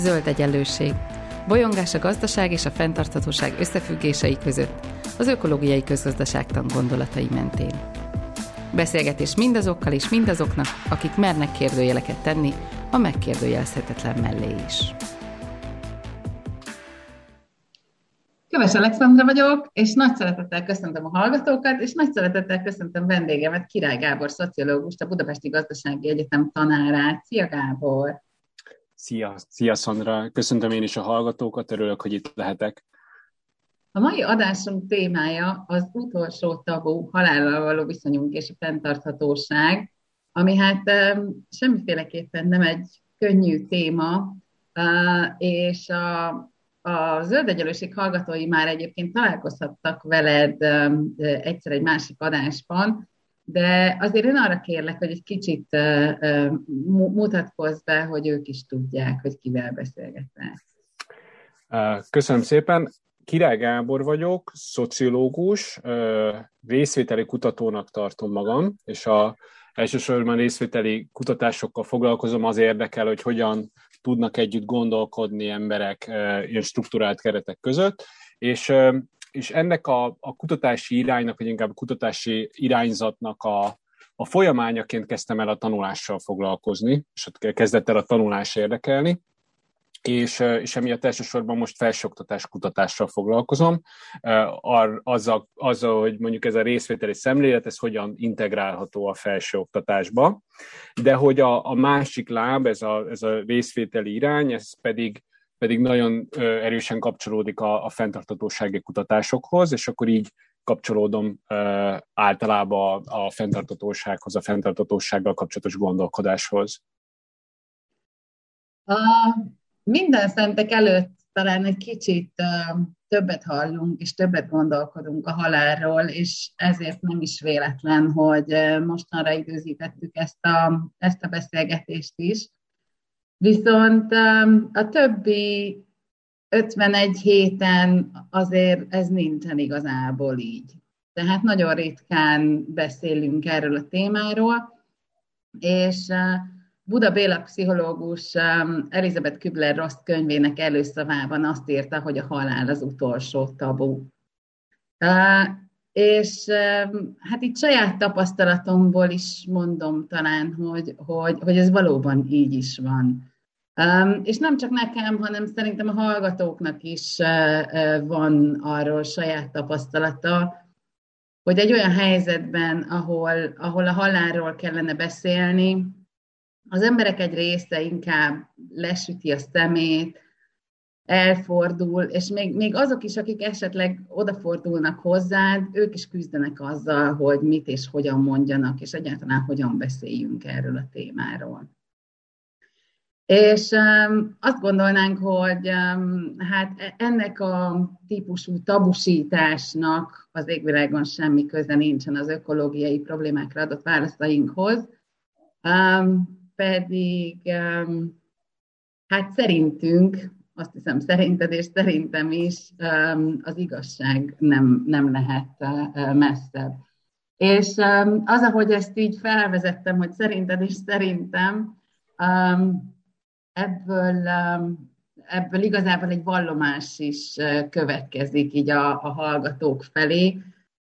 zöld egyenlőség, bolyongás a gazdaság és a fenntarthatóság összefüggései között, az ökológiai közgazdaságtan gondolatai mentén. Beszélgetés mindazokkal és mindazoknak, akik mernek kérdőjeleket tenni a megkérdőjelezhetetlen mellé is. Köves Alexandra vagyok, és nagy szeretettel köszöntöm a hallgatókat, és nagy szeretettel köszöntöm vendégemet, Király Gábor, szociológust, a Budapesti Gazdasági Egyetem tanárát. Szia Gábor! Szia, szia Szandra! Köszöntöm én is a hallgatókat, örülök, hogy itt lehetek. A mai adásunk témája az utolsó tabu halállal való viszonyunk és a fenntarthatóság, ami hát semmiféleképpen nem egy könnyű téma, és a, a zöld egyenlőség hallgatói már egyébként találkozhattak veled egyszer egy másik adásban, de azért én arra kérlek, hogy egy kicsit mutatkozz be, hogy ők is tudják, hogy kivel beszélgetnek. Köszönöm szépen. Király Gábor vagyok, szociológus, részvételi kutatónak tartom magam, és a, elsősorban részvételi kutatásokkal foglalkozom, az érdekel, hogy hogyan tudnak együtt gondolkodni emberek ilyen struktúrált keretek között, és, és ennek a, a kutatási iránynak, vagy inkább a kutatási irányzatnak a, a folyamányaként kezdtem el a tanulással foglalkozni, és ott kezdett el a tanulás érdekelni, és, és emiatt elsősorban most felsőoktatás kutatással foglalkozom, azzal, azzal, hogy mondjuk ez a részvételi szemlélet, ez hogyan integrálható a felsőoktatásba, de hogy a, a másik láb, ez a, ez a részvételi irány, ez pedig pedig nagyon erősen kapcsolódik a, a fenntartatósági kutatásokhoz, és akkor így kapcsolódom általában a, a fenntartatósághoz, a fenntartatósággal kapcsolatos gondolkodáshoz. Uh, minden szentek előtt talán egy kicsit többet hallunk, és többet gondolkodunk a halálról, és ezért nem is véletlen, hogy mostanra időzítettük ezt a, ezt a beszélgetést is. Viszont um, a többi 51 héten azért ez nincsen igazából így. Tehát nagyon ritkán beszélünk erről a témáról, és uh, Buda Béla pszichológus um, Elizabeth Kübler-Ross könyvének előszavában azt írta, hogy a halál az utolsó tabu. Uh, és um, hát itt saját tapasztalatomból is mondom talán, hogy, hogy, hogy ez valóban így is van. És nem csak nekem, hanem szerintem a hallgatóknak is van arról saját tapasztalata, hogy egy olyan helyzetben, ahol, ahol a halálról kellene beszélni, az emberek egy része inkább lesüti a szemét, elfordul, és még, még azok is, akik esetleg odafordulnak hozzád, ők is küzdenek azzal, hogy mit és hogyan mondjanak, és egyáltalán hogyan beszéljünk erről a témáról. És um, azt gondolnánk, hogy um, hát e, ennek a típusú tabusításnak az égvilágon semmi köze nincsen az ökológiai problémákra adott válaszainkhoz. Um, pedig hát szerintünk, azt hiszem szerinted és szerintem is az igazság nem, nem lehet messzebb. És az, ahogy ezt így felvezettem, hogy szerinted és szerintem, ebből, ebből igazából egy vallomás is következik így a, a hallgatók felé,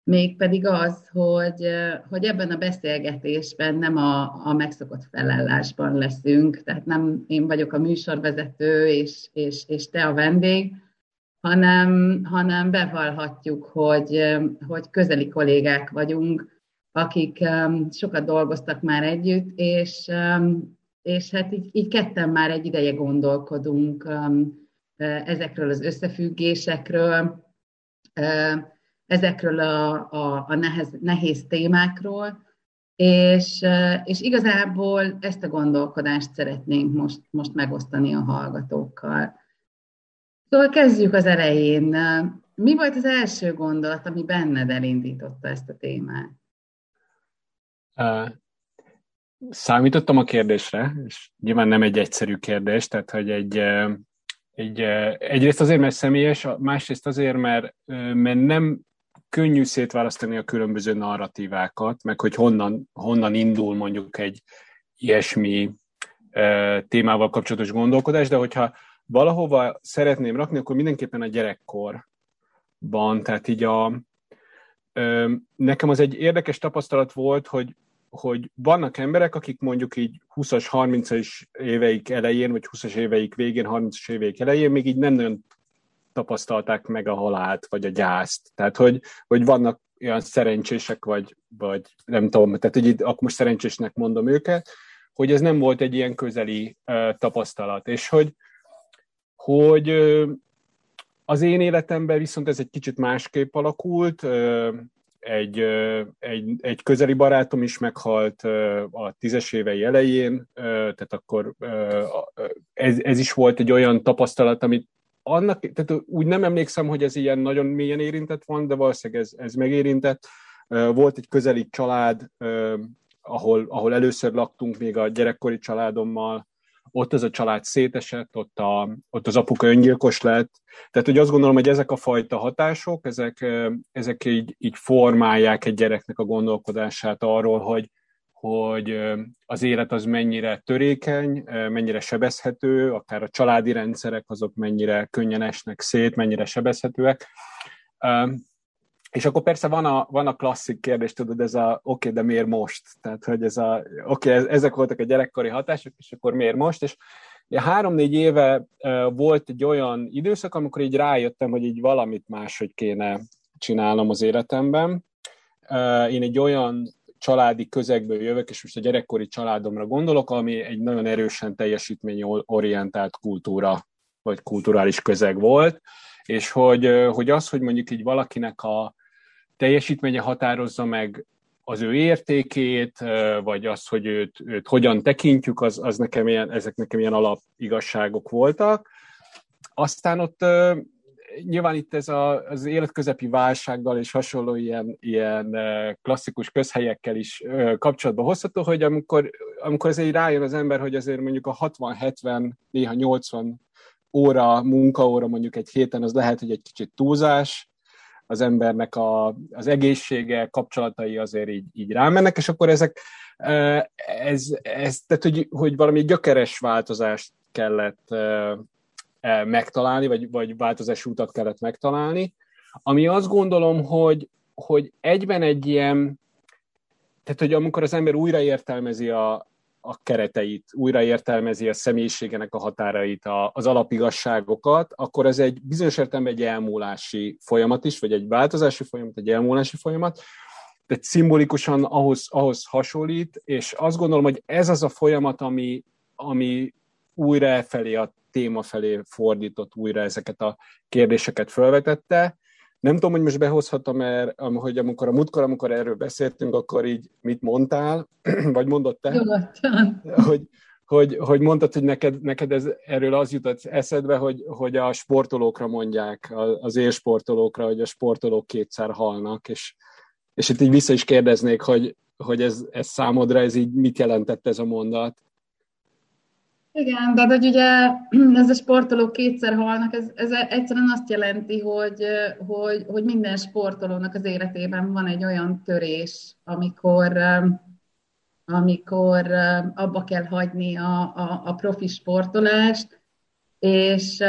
mégpedig az, hogy, hogy ebben a beszélgetésben nem a, a megszokott felállásban leszünk, tehát nem én vagyok a műsorvezető, és, és, és te a vendég, hanem, hanem bevallhatjuk, hogy, hogy közeli kollégák vagyunk, akik sokat dolgoztak már együtt, és, és hát így, így ketten már egy ideje gondolkodunk ezekről az összefüggésekről, ezekről a, a, a nehez, nehéz témákról, és, és igazából ezt a gondolkodást szeretnénk most, most megosztani a hallgatókkal. Szóval kezdjük az elején. Mi volt az első gondolat, ami benned elindította ezt a témát? Számítottam a kérdésre, és nyilván nem egy egyszerű kérdés, tehát hogy egy, egy, egyrészt azért, mert személyes, másrészt azért, mert, mert nem könnyű szétválasztani a különböző narratívákat, meg hogy honnan, honnan indul mondjuk egy ilyesmi témával kapcsolatos gondolkodás, de hogyha valahova szeretném rakni, akkor mindenképpen a gyerekkorban. Tehát így a, nekem az egy érdekes tapasztalat volt, hogy, hogy vannak emberek, akik mondjuk így 20-as, 30-as éveik elején, vagy 20-as éveik végén, 30-as éveik elején még így nem nagyon tapasztalták meg a halált, vagy a gyászt. Tehát, hogy, hogy vannak olyan szerencsések, vagy, vagy nem tudom, tehát hogy itt, akkor most szerencsésnek mondom őket, hogy ez nem volt egy ilyen közeli uh, tapasztalat, és hogy, hogy uh, az én életemben viszont ez egy kicsit másképp alakult, uh, egy, egy, egy közeli barátom is meghalt a tízes évei elején, tehát akkor ez, ez is volt egy olyan tapasztalat, amit annak, tehát úgy nem emlékszem, hogy ez ilyen nagyon mélyen érintett van, de valószínűleg ez, ez megérintett. Volt egy közeli család, ahol, ahol először laktunk még a gyerekkori családommal, ott az a család szétesett, ott, a, ott az apuka öngyilkos lett. Tehát, hogy azt gondolom, hogy ezek a fajta hatások, ezek, ezek így, így formálják egy gyereknek a gondolkodását arról, hogy, hogy az élet az mennyire törékeny, mennyire sebezhető, akár a családi rendszerek azok mennyire könnyen esnek szét, mennyire sebezhetőek. És akkor persze van a, van a klasszik kérdés, tudod, ez a oké, okay, de miért most? Tehát, hogy ez a oké, okay, ezek voltak a gyerekkori hatások, és akkor miért most? És három-négy éve volt egy olyan időszak, amikor így rájöttem, hogy így valamit máshogy kéne csinálnom az életemben. Én egy olyan családi közegből jövök, és most a gyerekkori családomra gondolok, ami egy nagyon erősen teljesítményorientált kultúra, vagy kulturális közeg volt, és hogy, hogy az, hogy mondjuk így valakinek a teljesítménye határozza meg az ő értékét, vagy az, hogy őt, őt hogyan tekintjük, az, az nekem ilyen, ezek nekem ilyen alapigazságok voltak. Aztán ott nyilván itt ez a, az életközepi válsággal és hasonló ilyen, ilyen klasszikus közhelyekkel is kapcsolatba hozható, hogy amikor, amikor azért rájön az ember, hogy azért mondjuk a 60-70, néha 80 óra, munkaóra mondjuk egy héten, az lehet, hogy egy kicsit túlzás, az embernek a, az egészsége, kapcsolatai azért így, így rámennek, és akkor ezek, ez, ez tehát hogy, hogy valami gyökeres változást kellett megtalálni, vagy, vagy változási utat kellett megtalálni, ami azt gondolom, hogy, hogy egyben egy ilyen, tehát hogy amikor az ember újra értelmezi a, a kereteit, újra értelmezi a személyiségenek a határait, a, az alapigasságokat, akkor ez egy bizonyos értelemben egy elmúlási folyamat is, vagy egy változási folyamat, egy elmúlási folyamat, de szimbolikusan ahhoz, ahhoz hasonlít, és azt gondolom, hogy ez az a folyamat, ami, ami újra felé a téma felé fordított újra ezeket a kérdéseket felvetette, nem tudom, hogy most behozhatom, mert hogy amikor a múltkor, amikor erről beszéltünk, akkor így mit mondtál, vagy mondott te? Hogy, hogy, hogy mondtad, hogy neked, neked ez, erről az jutott eszedbe, hogy, hogy a sportolókra mondják, az élsportolókra, hogy a sportolók kétszer halnak, és, és itt így vissza is kérdeznék, hogy, hogy ez, ez számodra ez így mit jelentett ez a mondat? Igen, de hogy ugye ez a sportolók kétszer halnak, ez, ez egyszerűen azt jelenti, hogy, hogy, hogy minden sportolónak az életében van egy olyan törés, amikor, amikor abba kell hagyni a, a, a profi sportolást, és,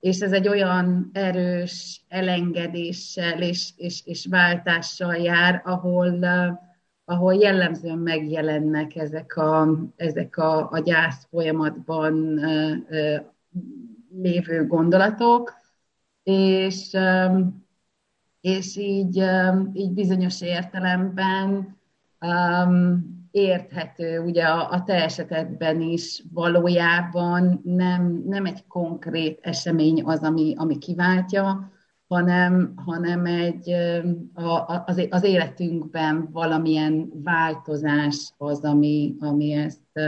és ez egy olyan erős elengedéssel és, és, és váltással jár, ahol, ahol jellemzően megjelennek ezek a, ezek a, a gyász folyamatban lévő gondolatok, és, és így, így bizonyos értelemben érthető, ugye a, a te esetedben is valójában nem, nem egy konkrét esemény az, ami, ami kiváltja, hanem, hanem egy, az, az életünkben valamilyen változás az, ami, ami ezt,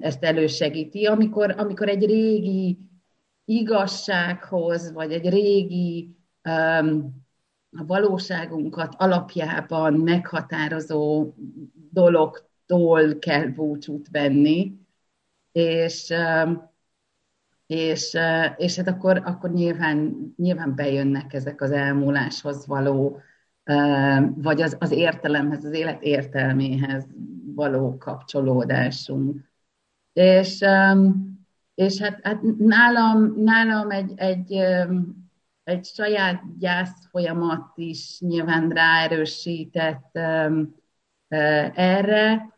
ezt elősegíti. Amikor, amikor egy régi igazsághoz, vagy egy régi a valóságunkat alapjában meghatározó dologtól kell búcsút venni, és és, és hát akkor, akkor nyilván, nyilván bejönnek ezek az elmúláshoz való, vagy az, az értelemhez, az élet értelméhez való kapcsolódásunk. És, és hát, hát nálam, nálam egy, egy, egy saját gyász folyamat is nyilván ráerősített erre,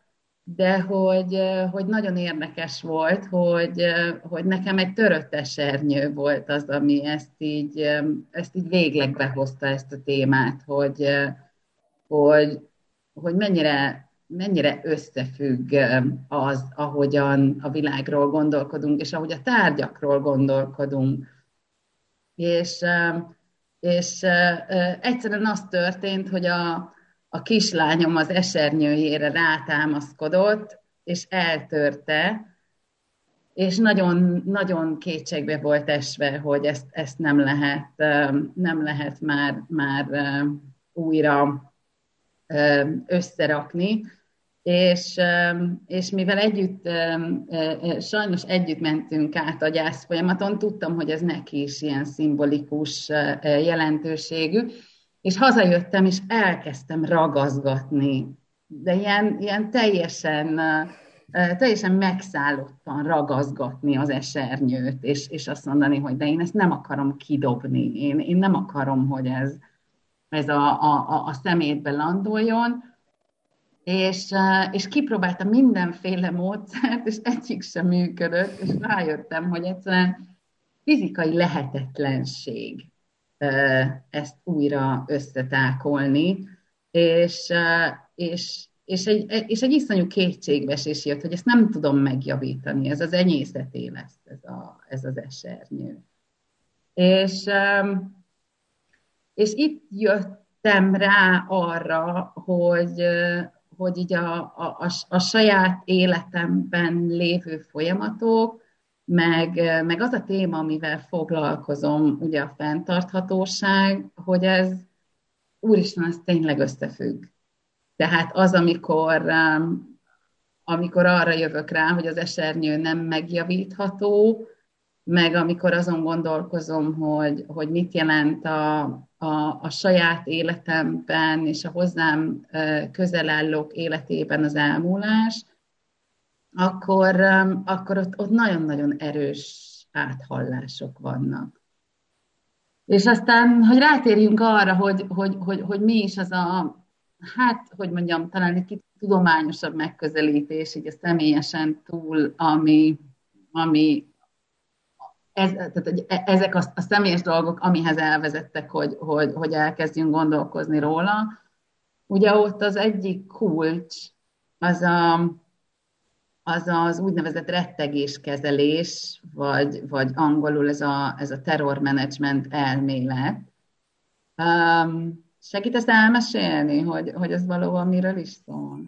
de hogy, hogy nagyon érdekes volt, hogy, hogy nekem egy törött esernyő volt az, ami ezt így, ezt így véglegbe hozta ezt a témát, hogy, hogy, hogy mennyire, mennyire összefügg az, ahogyan a világról gondolkodunk, és ahogy a tárgyakról gondolkodunk. És, és egyszerűen az történt, hogy a, a kislányom az esernyőjére rátámaszkodott, és eltörte, és nagyon, nagyon kétségbe volt esve, hogy ezt, ezt nem lehet, nem lehet már, már újra összerakni. És, és mivel együtt, sajnos együtt mentünk át a gyász folyamaton, tudtam, hogy ez neki is ilyen szimbolikus jelentőségű, és hazajöttem, és elkezdtem ragazgatni, de ilyen, ilyen teljesen, teljesen megszállottan ragazgatni az esernyőt, és, és azt mondani, hogy de én ezt nem akarom kidobni, én, én nem akarom, hogy ez, ez a, a, a szemétbe landoljon, és, és kipróbáltam mindenféle módszert, és egyik sem működött, és rájöttem, hogy egyszerűen fizikai lehetetlenség ezt újra összetákolni, és, és, és, egy, és egy iszonyú kétségvesés jött, hogy ezt nem tudom megjavítani, ez az enyészeté lesz ez, a, ez az esernyő. És, és itt jöttem rá arra, hogy, hogy így a, a, a saját életemben lévő folyamatok, meg, meg az a téma, amivel foglalkozom, ugye a fenntarthatóság, hogy ez, úristen, ez tényleg összefügg. Tehát az, amikor, um, amikor arra jövök rá, hogy az esernyő nem megjavítható, meg amikor azon gondolkozom, hogy, hogy mit jelent a, a, a saját életemben és a hozzám közel állók életében az elmúlás, akkor, akkor ott, ott nagyon-nagyon erős áthallások vannak. És aztán, hogy rátérjünk arra, hogy, hogy, hogy, hogy mi is az a, hát, hogy mondjam, talán egy tudományosabb megközelítés, így a személyesen túl, ami, ami ez, tehát e, ezek a, a személyes dolgok, amihez elvezettek, hogy, hogy, hogy elkezdjünk gondolkozni róla. Ugye ott az egyik kulcs, az a, az az úgynevezett rettegéskezelés, vagy, vagy angolul ez a, ez a terrormanagement elmélet. Um, ezt elmesélni, hogy, hogy ez valóban miről is szól?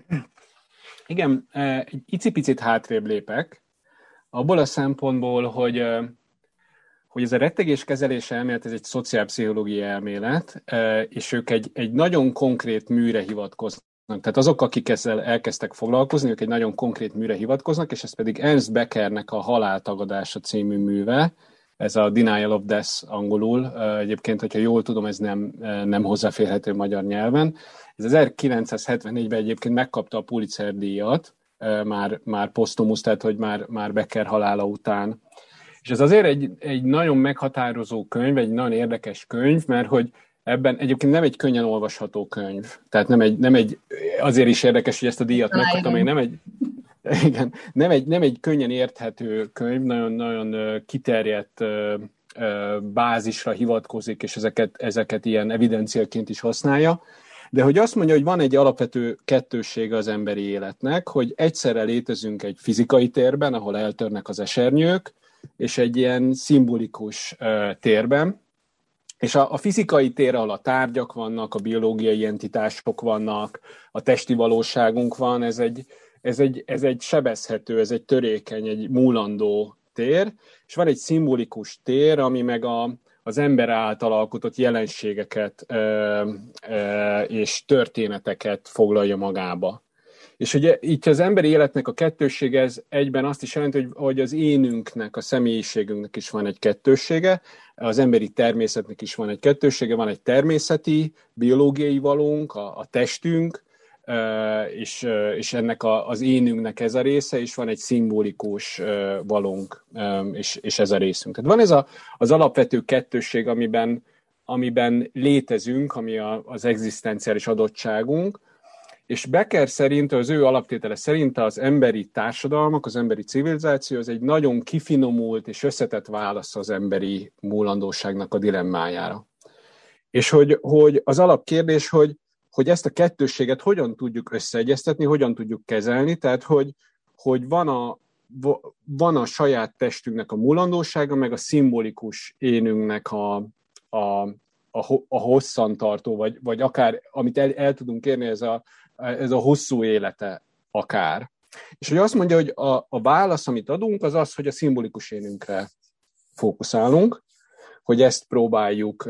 Igen, egy icipicit hátrébb lépek, abból a szempontból, hogy, hogy ez a rettegéskezelés elmélet, ez egy szociálpszichológiai elmélet, és ők egy, egy nagyon konkrét műre hivatkoznak tehát azok, akik ezzel elkezdtek foglalkozni, ők egy nagyon konkrét műre hivatkoznak, és ez pedig Ernst Beckernek a Haláltagadása című műve, ez a Denial of Death angolul, egyébként, hogyha jól tudom, ez nem, nem hozzáférhető magyar nyelven. Ez 1974-ben egyébként megkapta a Pulitzer díjat, már, már posztumusz, tehát hogy már, már Becker halála után. És ez azért egy, egy nagyon meghatározó könyv, egy nagyon érdekes könyv, mert hogy ebben egyébként nem egy könnyen olvasható könyv. Tehát nem egy, nem egy azért is érdekes, hogy ezt a díjat megkaptam, én nem egy, igen, nem egy, nem egy könnyen érthető könyv, nagyon-nagyon kiterjedt bázisra hivatkozik, és ezeket, ezeket ilyen evidenciaként is használja. De hogy azt mondja, hogy van egy alapvető kettőssége az emberi életnek, hogy egyszerre létezünk egy fizikai térben, ahol eltörnek az esernyők, és egy ilyen szimbolikus térben, és a, a fizikai tér, ahol a tárgyak vannak, a biológiai entitások vannak, a testi valóságunk van, ez egy, ez egy, ez egy sebezhető, ez egy törékeny, egy múlandó tér, és van egy szimbolikus tér, ami meg a, az ember által alkotott jelenségeket ö, ö, és történeteket foglalja magába. És ugye itt az emberi életnek a kettőssége, ez egyben azt is jelenti, hogy, hogy az énünknek, a személyiségünknek is van egy kettőssége, az emberi természetnek is van egy kettőssége, van egy természeti, biológiai valónk, a, a testünk, és, és ennek a, az énünknek ez a része, és van egy szimbolikus valónk, és, és ez a részünk. Tehát van ez a, az alapvető kettősség, amiben, amiben létezünk, ami a, az egzisztenciális adottságunk, és Becker szerint, az ő alaptétele szerint az emberi társadalmak, az emberi civilizáció az egy nagyon kifinomult és összetett válasz az emberi múlandóságnak a dilemmájára. És hogy, hogy az alapkérdés, hogy, hogy ezt a kettősséget hogyan tudjuk összeegyeztetni, hogyan tudjuk kezelni, tehát hogy, hogy van, a, van a saját testünknek a múlandósága, meg a szimbolikus énünknek a, a, a, hosszantartó, vagy, vagy akár amit el, el tudunk érni, ez a, ez a hosszú élete akár. És hogy azt mondja, hogy a, a válasz, amit adunk, az az, hogy a szimbolikus énünkre fókuszálunk, hogy ezt próbáljuk,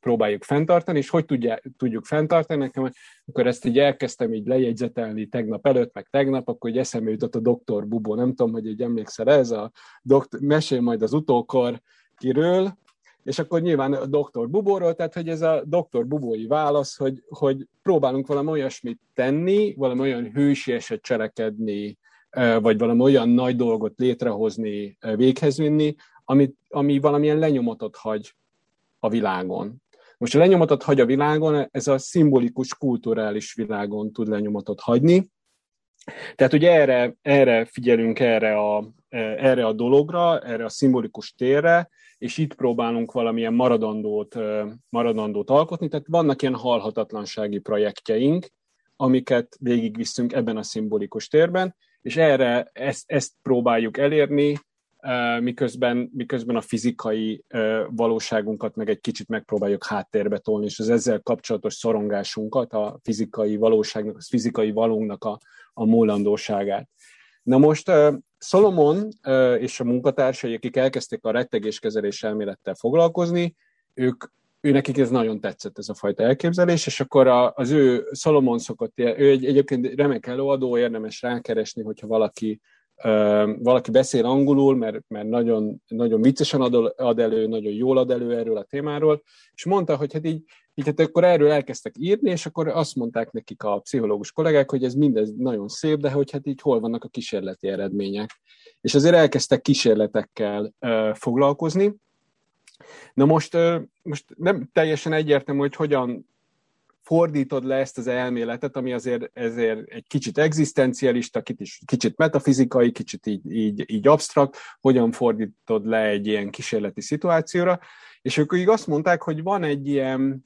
próbáljuk fenntartani, és hogy tudja, tudjuk fenntartani nekem, akkor ezt így elkezdtem így lejegyzetelni tegnap előtt, meg tegnap, akkor egy eszembe jutott a doktor Bubó, nem tudom, hogy így emlékszel ez, a doktor, mesél majd az utókor kiről, és akkor nyilván a doktor Bubóról, tehát hogy ez a doktor Bubói válasz, hogy, hogy próbálunk valami olyasmit tenni, valami olyan hősieset cselekedni, vagy valami olyan nagy dolgot létrehozni, véghez vinni, ami, ami valamilyen lenyomatot hagy a világon. Most a lenyomatot hagy a világon, ez a szimbolikus, kulturális világon tud lenyomatot hagyni. Tehát ugye erre, erre figyelünk, erre a, erre a dologra, erre a szimbolikus térre, és itt próbálunk valamilyen maradandót, maradandót alkotni, tehát vannak ilyen halhatatlansági projektjeink, amiket végigviszünk ebben a szimbolikus térben, és erre ezt, ezt próbáljuk elérni, miközben, miközben a fizikai valóságunkat meg egy kicsit megpróbáljuk háttérbe tolni, és az ezzel kapcsolatos szorongásunkat, a fizikai valóságnak, a fizikai valónknak a, a múlandóságát. Na most Solomon és a munkatársai, akik elkezdték a rettegéskezelés elmélettel foglalkozni, ők, ő nekik ez nagyon tetszett ez a fajta elképzelés, és akkor az ő Solomon szokott, ő egy, egyébként remek előadó, érdemes rákeresni, hogyha valaki valaki beszél angolul, mert, mert nagyon, nagyon viccesen ad, ad elő, nagyon jól ad elő erről a témáról, és mondta, hogy hát így, így hát akkor erről elkezdtek írni, és akkor azt mondták nekik a pszichológus kollégák, hogy ez mindez nagyon szép, de hogy hát így hol vannak a kísérleti eredmények. És azért elkezdtek kísérletekkel uh, foglalkozni. Na most, uh, most nem teljesen egyértelmű, hogy hogyan fordítod le ezt az elméletet, ami azért ezért egy kicsit egzisztencialista, kicsit metafizikai, kicsit így, így, így absztrakt, hogyan fordítod le egy ilyen kísérleti szituációra, és ők így azt mondták, hogy van egy ilyen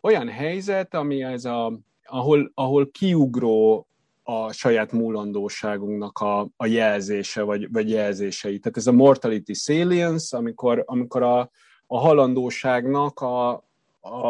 olyan helyzet, ami ez a, ahol, ahol kiugró a saját múlandóságunknak a, a jelzése, vagy, vagy jelzései. Tehát ez a mortality salience, amikor, amikor a, a halandóságnak a,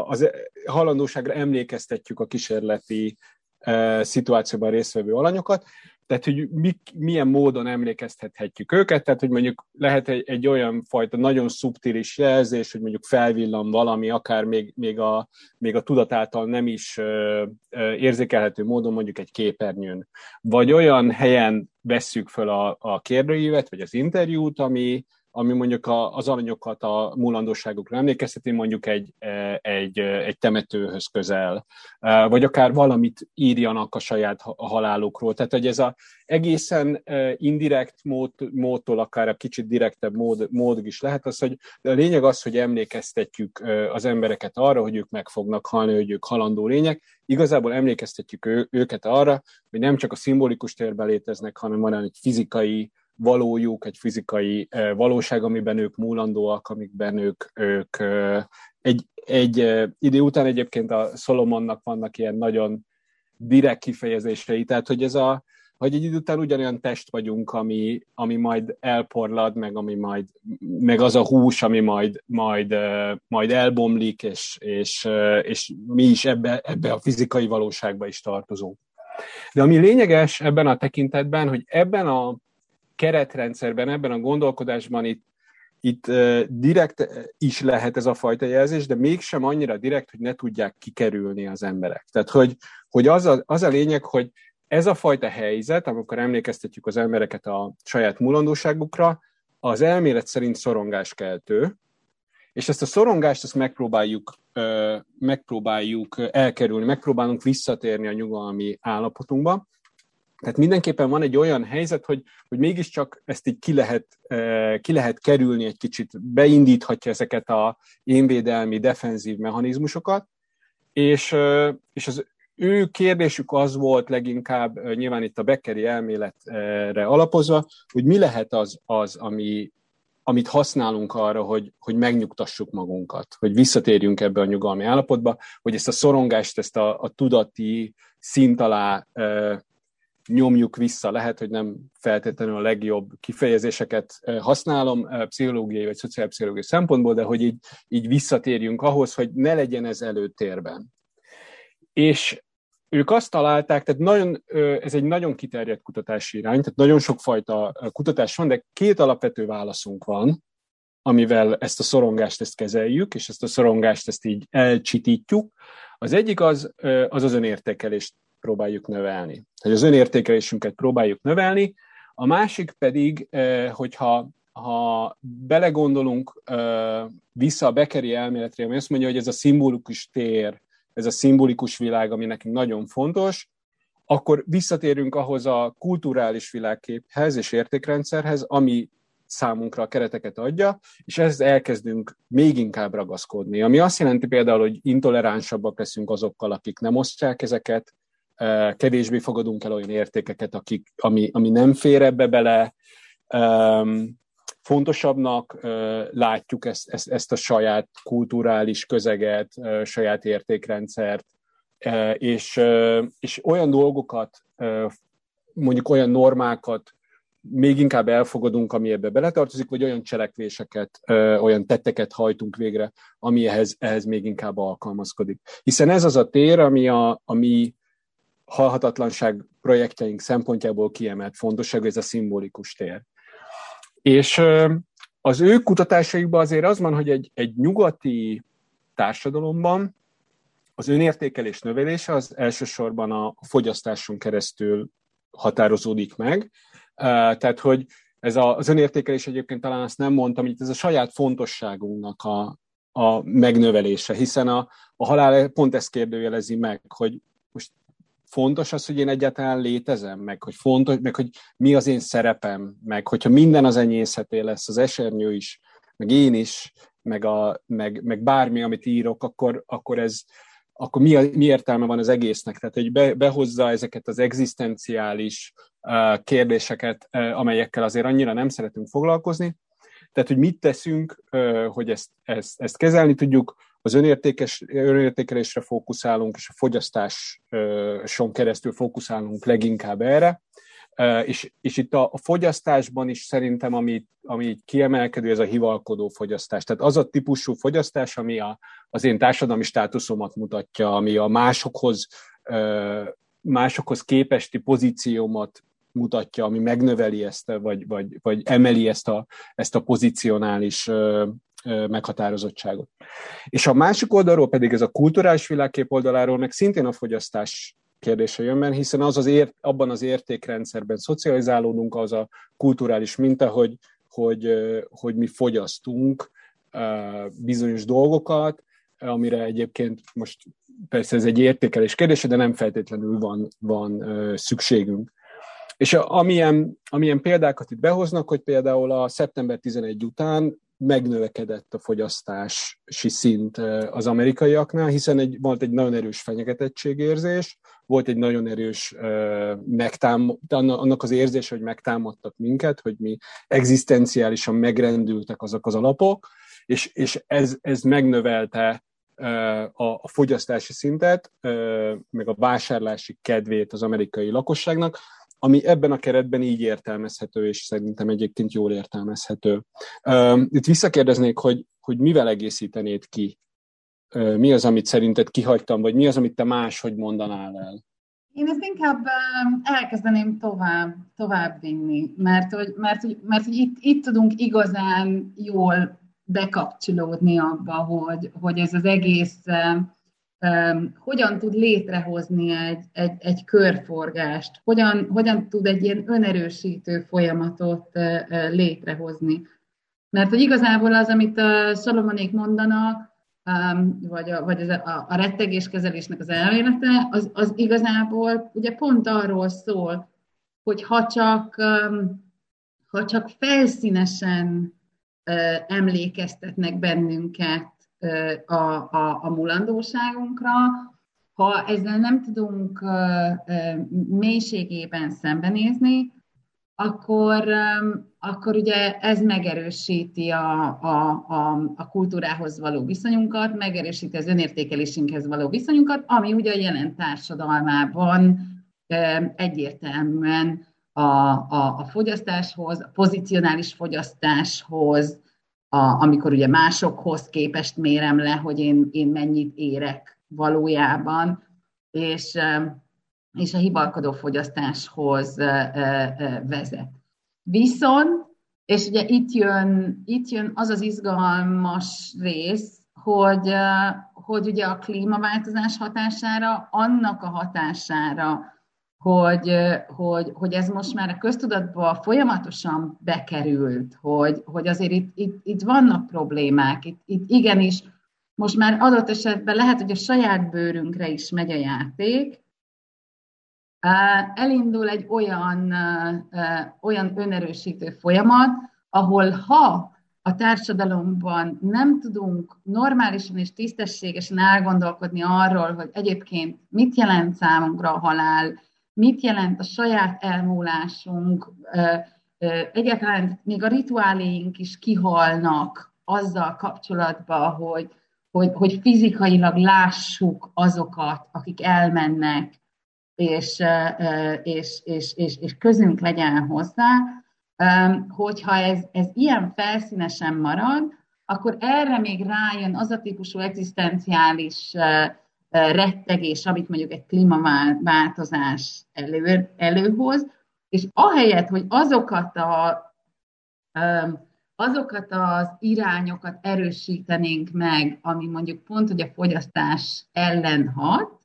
az halandóságra emlékeztetjük a kísérleti e, szituációban résztvevő alanyokat, tehát hogy mi, milyen módon emlékeztethetjük őket, tehát hogy mondjuk lehet egy, egy olyan fajta nagyon szubtilis jelzés, hogy mondjuk felvillan valami, akár még, még, a, még a tudat által nem is ö, ö, érzékelhető módon mondjuk egy képernyőn. Vagy olyan helyen vesszük föl a, a kérdőívet, vagy az interjút, ami, ami mondjuk a, az alanyokat a múlandóságukra emlékezteti, mondjuk egy, e, egy, e, egy temetőhöz közel, e, vagy akár valamit írjanak a saját halálukról. Tehát, hogy ez a egészen indirekt mód, módtól akár a kicsit direktebb mód, mód is lehet az, hogy a lényeg az, hogy emlékeztetjük az embereket arra, hogy ők meg fognak halni, hogy ők halandó lények. Igazából emlékeztetjük ő, őket arra, hogy nem csak a szimbolikus térben léteznek, hanem van egy fizikai valójuk, egy fizikai valóság, amiben ők múlandóak, amikben ők, ők egy, egy idő után egyébként a Solomonnak vannak ilyen nagyon direkt kifejezései, tehát hogy ez a, hogy egy idő után ugyanolyan test vagyunk, ami, ami majd elporlad, meg, ami majd, meg az a hús, ami majd, majd, majd elbomlik, és, és, és mi is ebbe, ebbe a fizikai valóságba is tartozunk. De ami lényeges ebben a tekintetben, hogy ebben a keretrendszerben, ebben a gondolkodásban itt, itt direkt is lehet ez a fajta jelzés, de mégsem annyira direkt, hogy ne tudják kikerülni az emberek. Tehát, hogy, hogy az, a, az a lényeg, hogy ez a fajta helyzet, amikor emlékeztetjük az embereket a saját mulandóságukra, az elmélet szerint szorongáskeltő, és ezt a szorongást ezt megpróbáljuk, megpróbáljuk elkerülni, megpróbálunk visszatérni a nyugalmi állapotunkba. Tehát mindenképpen van egy olyan helyzet, hogy, hogy mégiscsak ezt így ki lehet, ki lehet kerülni egy kicsit, beindíthatja ezeket a énvédelmi, defenzív mechanizmusokat, és, és az ő kérdésük az volt leginkább, nyilván itt a Beckeri elméletre alapozva, hogy mi lehet az, az ami, amit használunk arra, hogy, hogy megnyugtassuk magunkat, hogy visszatérjünk ebbe a nyugalmi állapotba, hogy ezt a szorongást, ezt a, a tudati szint alá nyomjuk vissza. Lehet, hogy nem feltétlenül a legjobb kifejezéseket használom pszichológiai vagy szociálpszichológiai szempontból, de hogy így, így visszatérjünk ahhoz, hogy ne legyen ez előtérben. És ők azt találták, tehát nagyon, ez egy nagyon kiterjedt kutatási irány, tehát nagyon sokfajta kutatás van, de két alapvető válaszunk van, amivel ezt a szorongást ezt kezeljük, és ezt a szorongást ezt így elcsitítjuk. Az egyik az az, az önértékelést próbáljuk növelni. Tehát az önértékelésünket próbáljuk növelni, a másik pedig, hogyha ha belegondolunk vissza a Beckeri elméletre, ami azt mondja, hogy ez a szimbolikus tér, ez a szimbolikus világ, ami nekünk nagyon fontos, akkor visszatérünk ahhoz a kulturális világképhez és értékrendszerhez, ami számunkra a kereteket adja, és ehhez elkezdünk még inkább ragaszkodni. Ami azt jelenti például, hogy intoleránsabbak leszünk azokkal, akik nem osztják ezeket, eh, kevésbé fogadunk el olyan értékeket, akik, ami, ami nem fér ebbe bele, fontosabbnak látjuk ezt, ezt, ezt a saját kulturális közeget, saját értékrendszert, és, és olyan dolgokat, mondjuk olyan normákat még inkább elfogadunk, ami ebbe beletartozik, vagy olyan cselekvéseket, olyan tetteket hajtunk végre, ami ehhez, ehhez még inkább alkalmazkodik. Hiszen ez az a tér, ami a, a mi halhatatlanság projektjeink szempontjából kiemelt fontosság, ez a szimbolikus tér. És az ő kutatásaikban azért az van, hogy egy, egy nyugati társadalomban az önértékelés növelése az elsősorban a fogyasztáson keresztül határozódik meg. Tehát, hogy ez a, az önértékelés egyébként talán azt nem mondtam, hogy ez a saját fontosságunknak a, a megnövelése, hiszen a, a halál pont ezt kérdőjelezi meg, hogy fontos az, hogy én egyáltalán létezem, meg hogy fontos, meg hogy mi az én szerepem, meg hogyha minden az enyészeté lesz, az esernyő is, meg én is, meg, a, meg, meg bármi, amit írok, akkor, akkor ez, akkor mi, a, mi értelme van az egésznek? Tehát, hogy be, behozza ezeket az egzisztenciális uh, kérdéseket, uh, amelyekkel azért annyira nem szeretünk foglalkozni. Tehát, hogy mit teszünk, uh, hogy ezt, ezt, ezt kezelni tudjuk, az önértékes, önértékelésre fókuszálunk, és a fogyasztáson keresztül fókuszálunk leginkább erre. És, és itt a, fogyasztásban is szerintem, ami, ami kiemelkedő, ez a hivalkodó fogyasztás. Tehát az a típusú fogyasztás, ami a, az én társadalmi státuszomat mutatja, ami a másokhoz, másokhoz képesti pozíciómat mutatja, ami megnöveli ezt, vagy, vagy, vagy emeli ezt a, ezt a pozicionális meghatározottságot. És a másik oldalról pedig ez a kulturális világkép oldaláról meg szintén a fogyasztás kérdése jön benne, hiszen az az ért, abban az értékrendszerben szocializálódunk, az a kulturális minta, hogy, hogy, hogy mi fogyasztunk bizonyos dolgokat, amire egyébként most persze ez egy értékelés kérdése, de nem feltétlenül van, van szükségünk. És amilyen, amilyen példákat itt behoznak, hogy például a szeptember 11 után megnövekedett a fogyasztási szint az amerikaiaknál, hiszen egy, volt egy nagyon erős fenyegetettségérzés, volt egy nagyon erős megtám, annak az érzés, hogy megtámadtak minket, hogy mi egzisztenciálisan megrendültek azok az alapok, és, és ez, ez megnövelte a, a fogyasztási szintet, meg a vásárlási kedvét az amerikai lakosságnak, ami ebben a keretben így értelmezhető, és szerintem egyébként jól értelmezhető. Itt visszakérdeznék, hogy, hogy mivel egészítenéd ki? Mi az, amit szerinted kihagytam, vagy mi az, amit te máshogy mondanál el? Én ezt inkább elkezdeném tovább, tovább vinni, mert hogy, mert, hogy, mert hogy itt, itt tudunk igazán jól bekapcsolódni abba, hogy, hogy ez az egész hogyan tud létrehozni egy, egy, egy körforgást, hogyan, hogyan tud egy ilyen önerősítő folyamatot létrehozni. Mert hogy igazából az, amit a Szalomonék mondanak, vagy, a, vagy az a, a rettegéskezelésnek az elmélete, az, az igazából ugye pont arról szól, hogy ha csak, ha csak felszínesen emlékeztetnek bennünket a, a, a mulandóságunkra, ha ezzel nem tudunk mélységében szembenézni, akkor, akkor ugye ez megerősíti a, a, a, a kultúrához való viszonyunkat, megerősíti az önértékelésünkhez való viszonyunkat, ami ugye a jelen társadalmában egyértelműen a, a, a fogyasztáshoz, a pozicionális fogyasztáshoz, a, amikor ugye másokhoz képest mérem le, hogy én, én mennyit érek valójában, és, és a hibalkodó fogyasztáshoz vezet. Viszont, és ugye itt jön, itt jön az az izgalmas rész, hogy, hogy ugye a klímaváltozás hatására, annak a hatására, hogy, hogy, hogy ez most már a köztudatba folyamatosan bekerült, hogy, hogy azért itt, itt, itt vannak problémák, itt, itt igenis most már adott esetben lehet, hogy a saját bőrünkre is megy a játék, elindul egy olyan, olyan önerősítő folyamat, ahol ha a társadalomban nem tudunk normálisan és tisztességesen elgondolkodni arról, hogy egyébként mit jelent számunkra a halál, mit jelent a saját elmúlásunk, egyáltalán még a rituáléink is kihalnak azzal kapcsolatban, hogy, hogy, hogy fizikailag lássuk azokat, akik elmennek, és, és, és, és, és közünk legyen hozzá, hogyha ez, ez ilyen felszínesen marad, akkor erre még rájön az a típusú egzisztenciális rettegés, amit mondjuk egy klímaváltozás elő, előhoz, és ahelyett, hogy azokat a azokat az irányokat erősítenénk meg, ami mondjuk pont, hogy a fogyasztás ellen hat,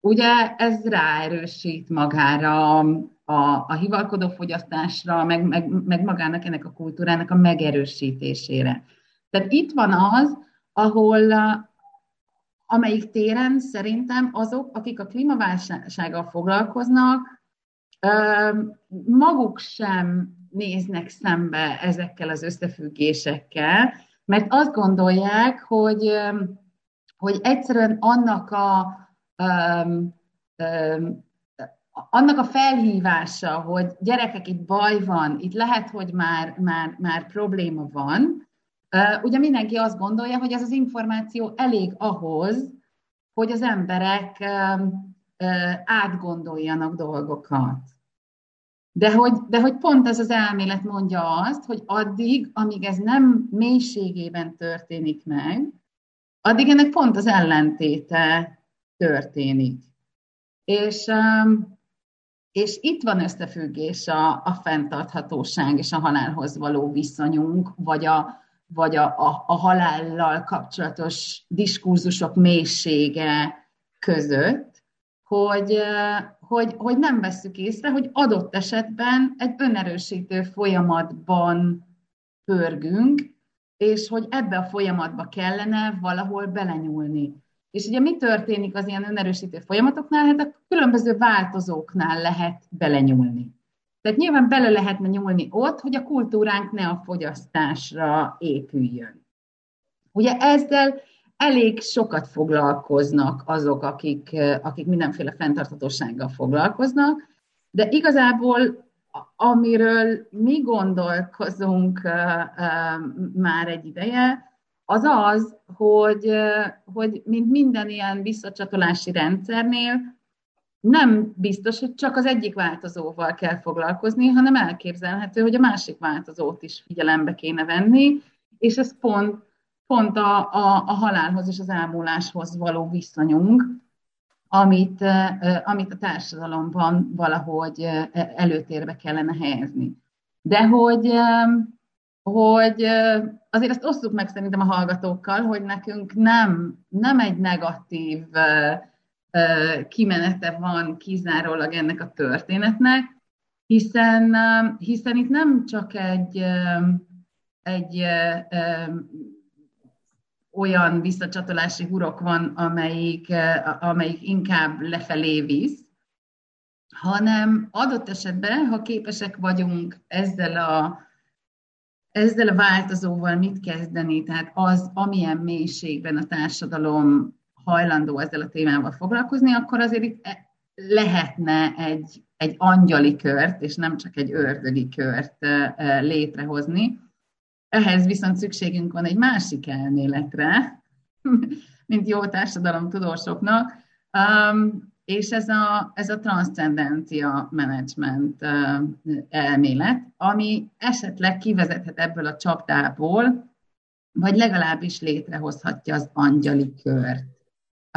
ugye ez ráerősít magára a, a hivalkodó fogyasztásra, meg, meg, meg magának ennek a kultúrának a megerősítésére. Tehát itt van az, ahol amelyik téren szerintem azok, akik a klímaválsággal foglalkoznak, maguk sem néznek szembe ezekkel az összefüggésekkel, mert azt gondolják, hogy, hogy egyszerűen annak a, annak a felhívása, hogy gyerekek, itt baj van, itt lehet, hogy már, már, már probléma van, ugye mindenki azt gondolja, hogy ez az információ elég ahhoz, hogy az emberek átgondoljanak dolgokat. De hogy, de hogy pont ez az elmélet mondja azt, hogy addig, amíg ez nem mélységében történik meg, addig ennek pont az ellentéte történik. És, és itt van összefüggés a, a fenntarthatóság és a halálhoz való viszonyunk, vagy a, vagy a, a, a halállal kapcsolatos diskurzusok mélysége között, hogy, hogy, hogy nem veszük észre, hogy adott esetben egy önerősítő folyamatban pörgünk, és hogy ebbe a folyamatba kellene valahol belenyúlni. És ugye mi történik az ilyen önerősítő folyamatoknál? Hát a különböző változóknál lehet belenyúlni. Tehát nyilván bele lehetne nyúlni ott, hogy a kultúránk ne a fogyasztásra épüljön. Ugye ezzel elég sokat foglalkoznak azok, akik, akik mindenféle fenntarthatósággal foglalkoznak, de igazából amiről mi gondolkozunk már egy ideje, az az, hogy, hogy mint minden ilyen visszacsatolási rendszernél, nem biztos, hogy csak az egyik változóval kell foglalkozni, hanem elképzelhető, hogy a másik változót is figyelembe kéne venni, és ez pont, pont a, a, a halálhoz és az elmúláshoz való viszonyunk, amit, amit a társadalomban valahogy előtérbe kellene helyezni. De hogy, hogy azért ezt osszuk meg szerintem a hallgatókkal, hogy nekünk nem, nem egy negatív kimenete van kizárólag ennek a történetnek, hiszen, hiszen itt nem csak egy, egy olyan visszacsatolási hurok van, amelyik, amelyik inkább lefelé visz, hanem adott esetben, ha képesek vagyunk ezzel a, ezzel a változóval mit kezdeni, tehát az, amilyen mélységben a társadalom hajlandó ezzel a témával foglalkozni, akkor azért itt e, lehetne egy, egy angyali kört, és nem csak egy ördögi kört létrehozni. Ehhez viszont szükségünk van egy másik elméletre, mint jó társadalom tudósoknak, um, és ez a, ez a transzcendencia management uh, elmélet, ami esetleg kivezethet ebből a csapdából, vagy legalábbis létrehozhatja az angyali kört.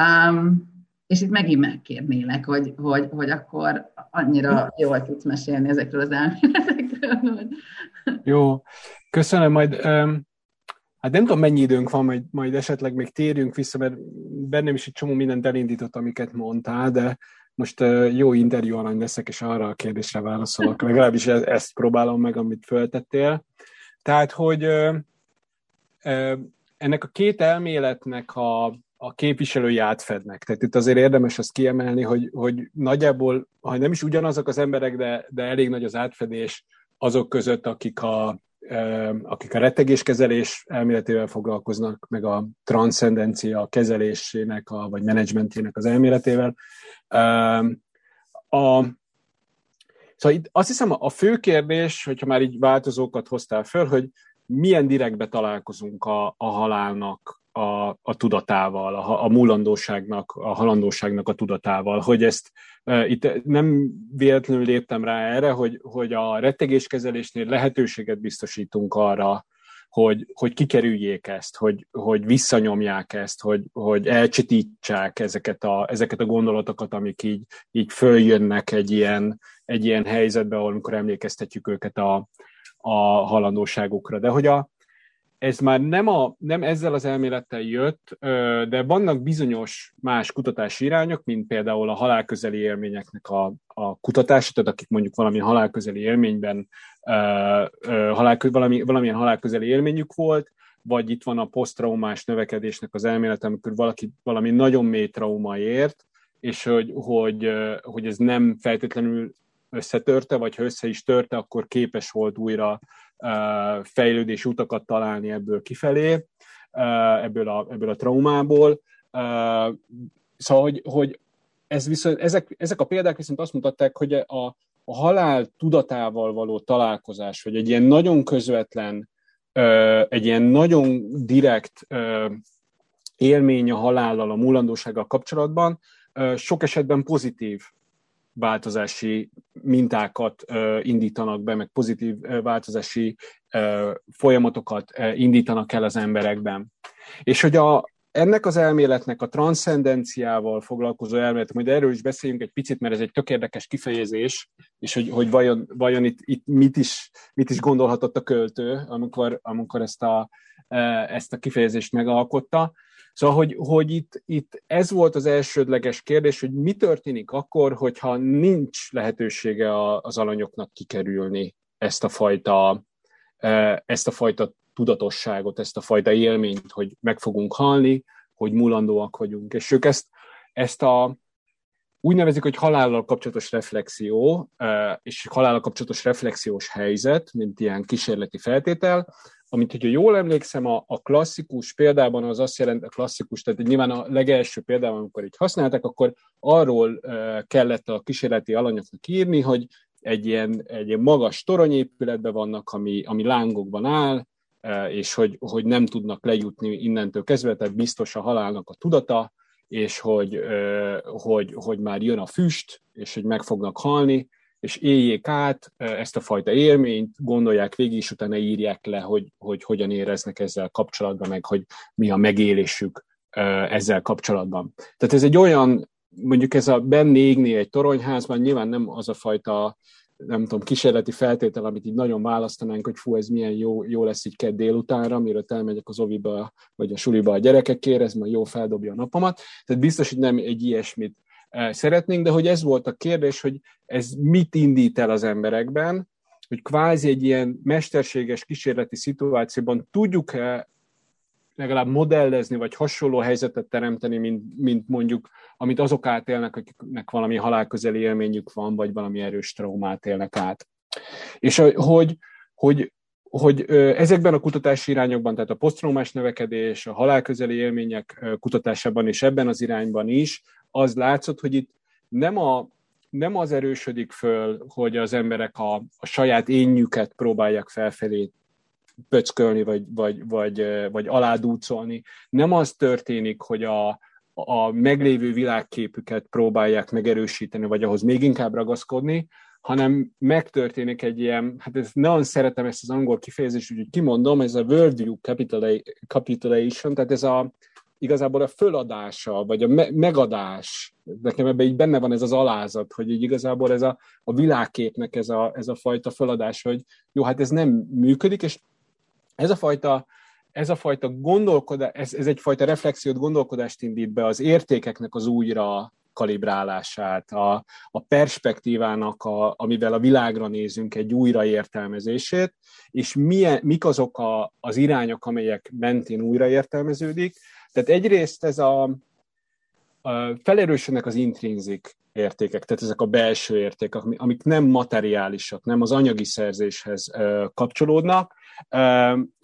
Um, és itt megint megkérnélek, hogy, hogy, hogy akkor annyira jól tudsz mesélni ezekről az elméletekről. Jó, köszönöm, majd um, hát nem tudom mennyi időnk van, majd, majd esetleg még térjünk vissza, mert bennem is egy csomó mindent elindított, amiket mondtál, de most uh, jó interjú alany leszek, és arra a kérdésre válaszolok. Legalábbis e-, ezt próbálom meg, amit föltettél. Tehát, hogy uh, uh, ennek a két elméletnek a, a képviselői átfednek. Tehát itt azért érdemes azt kiemelni, hogy, hogy nagyjából, ha nem is ugyanazok az emberek, de, de elég nagy az átfedés azok között, akik a, akik a rettegéskezelés elméletével foglalkoznak, meg a transzcendencia kezelésének, a, vagy menedzsmentjének az elméletével. A, szóval itt azt hiszem a fő kérdés, hogyha már így változókat hoztál föl, hogy milyen direktbe találkozunk a, a halálnak a, a tudatával, a, a múlandóságnak, a halandóságnak a tudatával, hogy ezt e, itt nem véletlenül léptem rá erre, hogy, hogy a rettegéskezelésnél lehetőséget biztosítunk arra, hogy, hogy kikerüljék ezt, hogy, hogy visszanyomják ezt, hogy, hogy elcsitítsák ezeket a, ezeket a gondolatokat, amik így, így följönnek egy ilyen, egy ilyen helyzetbe, ahol amikor emlékeztetjük őket a, a halandóságukra. De hogy a, ez már nem, a, nem ezzel az elmélettel jött, de vannak bizonyos más kutatási irányok, mint például a halálközeli élményeknek a, a kutatása, tehát akik mondjuk valami halálközeli élményben, halál, valami, valamilyen halálközeli élményük volt, vagy itt van a posztraumás növekedésnek az elmélet, amikor valaki valami nagyon mély trauma ért, és hogy, hogy, hogy ez nem feltétlenül összetörte, vagy ha össze is törte, akkor képes volt újra fejlődés utakat találni ebből kifelé, ebből a, ebből a traumából. Szóval, hogy, hogy ez viszont, ezek, ezek a példák viszont azt mutatták, hogy a, a halál tudatával való találkozás, vagy egy ilyen nagyon közvetlen, egy ilyen nagyon direkt élmény a halállal, a múlandósággal kapcsolatban sok esetben pozitív változási mintákat indítanak be, meg pozitív változási folyamatokat indítanak el az emberekben. És hogy a, ennek az elméletnek a transzcendenciával foglalkozó elmélet, majd erről is beszéljünk egy picit, mert ez egy tök érdekes kifejezés, és hogy, hogy vajon, vajon itt, itt mit, is, mit is gondolhatott a költő, amikor, amikor ezt, a, ezt a kifejezést megalkotta. Szóval, hogy, hogy itt, itt ez volt az elsődleges kérdés, hogy mi történik akkor, hogyha nincs lehetősége az alanyoknak kikerülni ezt a fajta, e, ezt a fajta tudatosságot, ezt a fajta élményt, hogy meg fogunk halni, hogy mulandóak vagyunk. És ők ezt, ezt a, úgy nevezik, hogy halállal kapcsolatos reflexió, és halállal kapcsolatos reflexiós helyzet, mint ilyen kísérleti feltétel, amit, hogyha jól emlékszem, a, a klasszikus példában az azt jelent, a klasszikus, tehát nyilván a legelső példában, amikor így használták, akkor arról kellett a kísérleti alanyoknak írni, hogy egy ilyen, egy ilyen magas toronyépületben vannak, ami, ami lángokban áll, és hogy, hogy nem tudnak lejutni innentől kezdve, tehát biztos a halálnak a tudata, és hogy, uh, hogy, hogy már jön a füst, és hogy meg fognak halni, és éljék át ezt a fajta élményt, gondolják végig, és utána írják le, hogy, hogy hogyan éreznek ezzel kapcsolatban, meg hogy mi a megélésük ezzel kapcsolatban. Tehát ez egy olyan, mondjuk ez a égni egy toronyházban, nyilván nem az a fajta nem tudom, kísérleti feltétel, amit így nagyon választanánk, hogy fú, ez milyen jó, jó lesz így kedd délutánra, mire elmegyek az oviba, vagy a suliba a gyerekekért, ez majd jó feldobja a napomat. Tehát biztos, hogy nem egy ilyesmit szeretnénk, de hogy ez volt a kérdés, hogy ez mit indít el az emberekben, hogy kvázi egy ilyen mesterséges kísérleti szituációban tudjuk-e legalább modellezni, vagy hasonló helyzetet teremteni, mint, mint mondjuk, amit azok átélnek, akiknek valami halálközeli élményük van, vagy valami erős traumát élnek át. És hogy, hogy, hogy ezekben a kutatási irányokban, tehát a posztraumás növekedés, a halálközeli élmények kutatásában és ebben az irányban is, az látszott, hogy itt nem a nem az erősödik föl, hogy az emberek a, a saját énjüket próbálják felfelé pöckölni, vagy, vagy, vagy, vagy aládúcolni. Nem az történik, hogy a, a meglévő világképüket próbálják megerősíteni, vagy ahhoz még inkább ragaszkodni, hanem megtörténik egy ilyen, hát ez nagyon szeretem ezt az angol kifejezést, úgyhogy kimondom, ez a worldview capitulation, tehát ez a, igazából a föladása, vagy a me- megadás, nekem ebben így benne van ez az alázat, hogy így igazából ez a, a világképnek ez a, ez a fajta föladás, hogy jó, hát ez nem működik, és ez a fajta, ez a fajta gondolkodás, ez, ez egyfajta reflexiót, gondolkodást indít be az értékeknek az újra kalibrálását, a, a perspektívának, a, amivel a világra nézünk, egy újraértelmezését, és milyen, mik azok a, az irányok, amelyek mentén újraértelmeződik. Tehát egyrészt ez a, felerősödnek az intrinzik értékek, tehát ezek a belső értékek, amik nem materiálisak, nem az anyagi szerzéshez kapcsolódnak,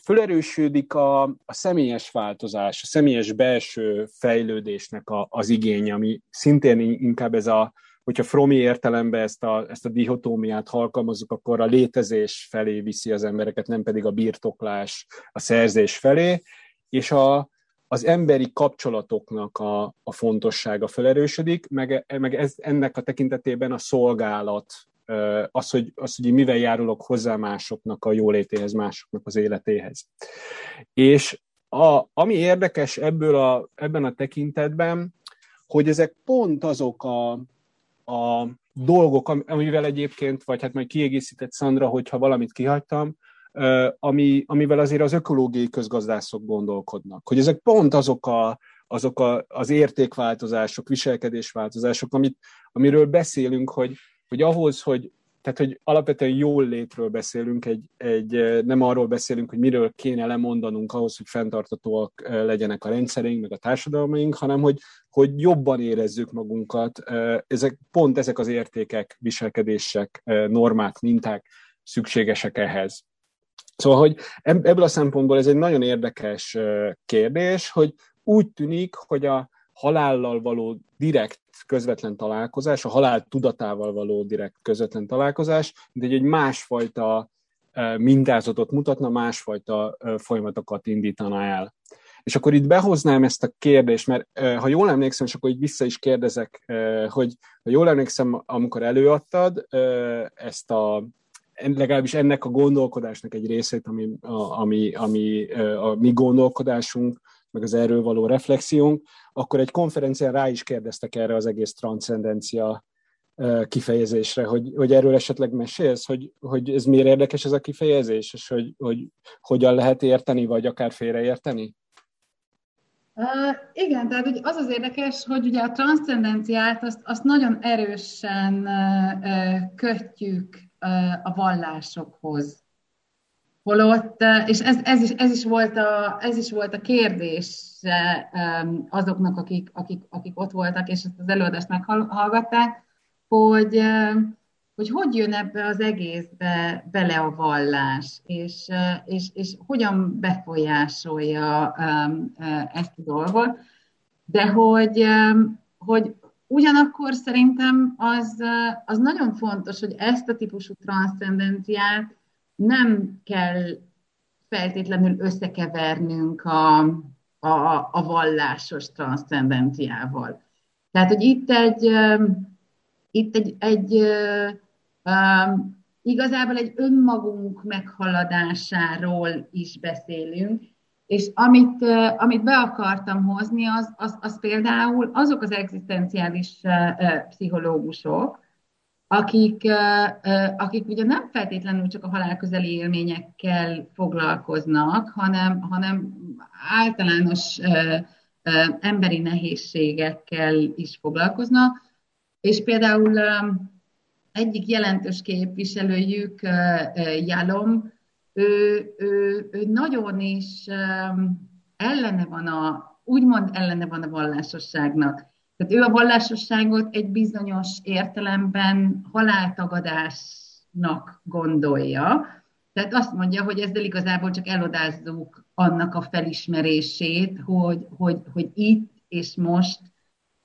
Fölerősödik a, a személyes változás, a személyes belső fejlődésnek a, az igény, ami szintén inkább ez a, hogyha fromi értelemben ezt a, ezt a dihotómiát alkalmazzuk, akkor a létezés felé viszi az embereket, nem pedig a birtoklás, a szerzés felé, és a, az emberi kapcsolatoknak a, a fontossága felerősödik, meg, meg ez, ennek a tekintetében a szolgálat az, hogy, az, hogy mivel járulok hozzá másoknak a jólétéhez, másoknak az életéhez. És a, ami érdekes ebből a, ebben a tekintetben, hogy ezek pont azok a, a dolgok, amivel egyébként, vagy hát majd kiegészített Szandra, hogyha valamit kihagytam, ami, amivel azért az ökológiai közgazdászok gondolkodnak. Hogy ezek pont azok, a, azok a, az értékváltozások, viselkedésváltozások, amit, amiről beszélünk, hogy, hogy ahhoz, hogy tehát, hogy alapvetően jól létről beszélünk, egy, egy, nem arról beszélünk, hogy miről kéne lemondanunk ahhoz, hogy fenntartatóak legyenek a rendszereink, meg a társadalmaink, hanem hogy, hogy jobban érezzük magunkat. Ezek, pont ezek az értékek, viselkedések, normák, minták szükségesek ehhez. Szóval, hogy ebből a szempontból ez egy nagyon érdekes kérdés, hogy úgy tűnik, hogy a halállal való direkt közvetlen találkozás, a halál tudatával való direkt közvetlen találkozás, de egy, másfajta mintázatot mutatna, másfajta folyamatokat indítana el. És akkor itt behoznám ezt a kérdést, mert ha jól emlékszem, és akkor így vissza is kérdezek, hogy ha jól emlékszem, amikor előadtad ezt a legalábbis ennek a gondolkodásnak egy részét, ami, a, ami, ami a mi gondolkodásunk, meg az erről való reflexiónk, akkor egy konferencián rá is kérdeztek erre az egész transzcendencia kifejezésre, hogy, hogy erről esetleg mesélsz, hogy, hogy ez miért érdekes ez a kifejezés, és hogy, hogy hogyan lehet érteni, vagy akár félreérteni? Uh, igen, tehát hogy az az érdekes, hogy ugye a transzcendenciát azt, azt nagyon erősen uh, kötjük a vallásokhoz. Holott, és ez, ez, is, ez, is volt a, ez is volt a kérdés azoknak, akik, akik, akik ott voltak, és ezt az előadást meghallgatták, hogy, hogy hogy jön ebbe az egészbe bele a vallás, és, és, és hogyan befolyásolja ezt a dolgot, de hogy, hogy ugyanakkor szerintem az, az nagyon fontos, hogy ezt a típusú transzcendenciát nem kell feltétlenül összekevernünk a, a, a vallásos transzcendenciával. Tehát, hogy itt egy, itt egy, egy um, igazából egy önmagunk meghaladásáról is beszélünk, és amit, amit be akartam hozni, az, az, az például azok az egzisztenciális pszichológusok, akik, akik ugye nem feltétlenül csak a halálközeli élményekkel foglalkoznak, hanem, hanem általános emberi nehézségekkel is foglalkoznak, és például egyik jelentős képviselőjük, Jalom, ő, ő, ő nagyon is ellene van a, úgymond ellene van a vallásosságnak. Tehát ő a vallásosságot egy bizonyos értelemben haláltagadásnak gondolja. Tehát azt mondja, hogy ezzel igazából csak elodázzuk annak a felismerését, hogy, hogy, hogy itt és most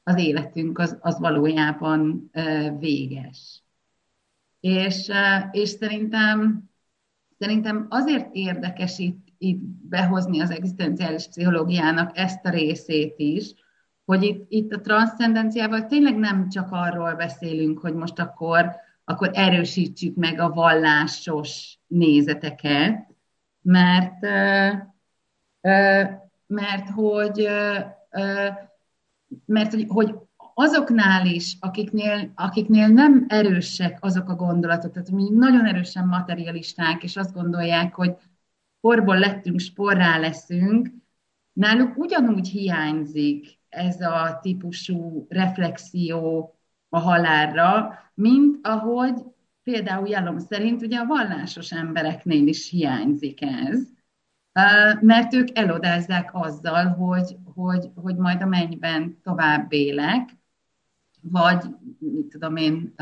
az életünk az, az valójában véges. És, és szerintem, szerintem azért érdekes itt, itt behozni az egzisztenciális pszichológiának ezt a részét is, hogy itt, itt a transzcendenciával tényleg nem csak arról beszélünk, hogy most akkor, akkor erősítsük meg a vallásos nézeteket, mert, mert hogy, mert hogy, hogy azoknál is, akiknél, akiknél nem erősek azok a gondolatok, tehát mi nagyon erősen materialisták, és azt gondolják, hogy porból lettünk, sporrá leszünk, náluk ugyanúgy hiányzik ez a típusú reflexió a halálra, mint ahogy például Jalom szerint ugye a vallásos embereknél is hiányzik ez, mert ők elodázzák azzal, hogy, hogy, hogy majd a mennyben tovább élek, vagy, mit tudom én,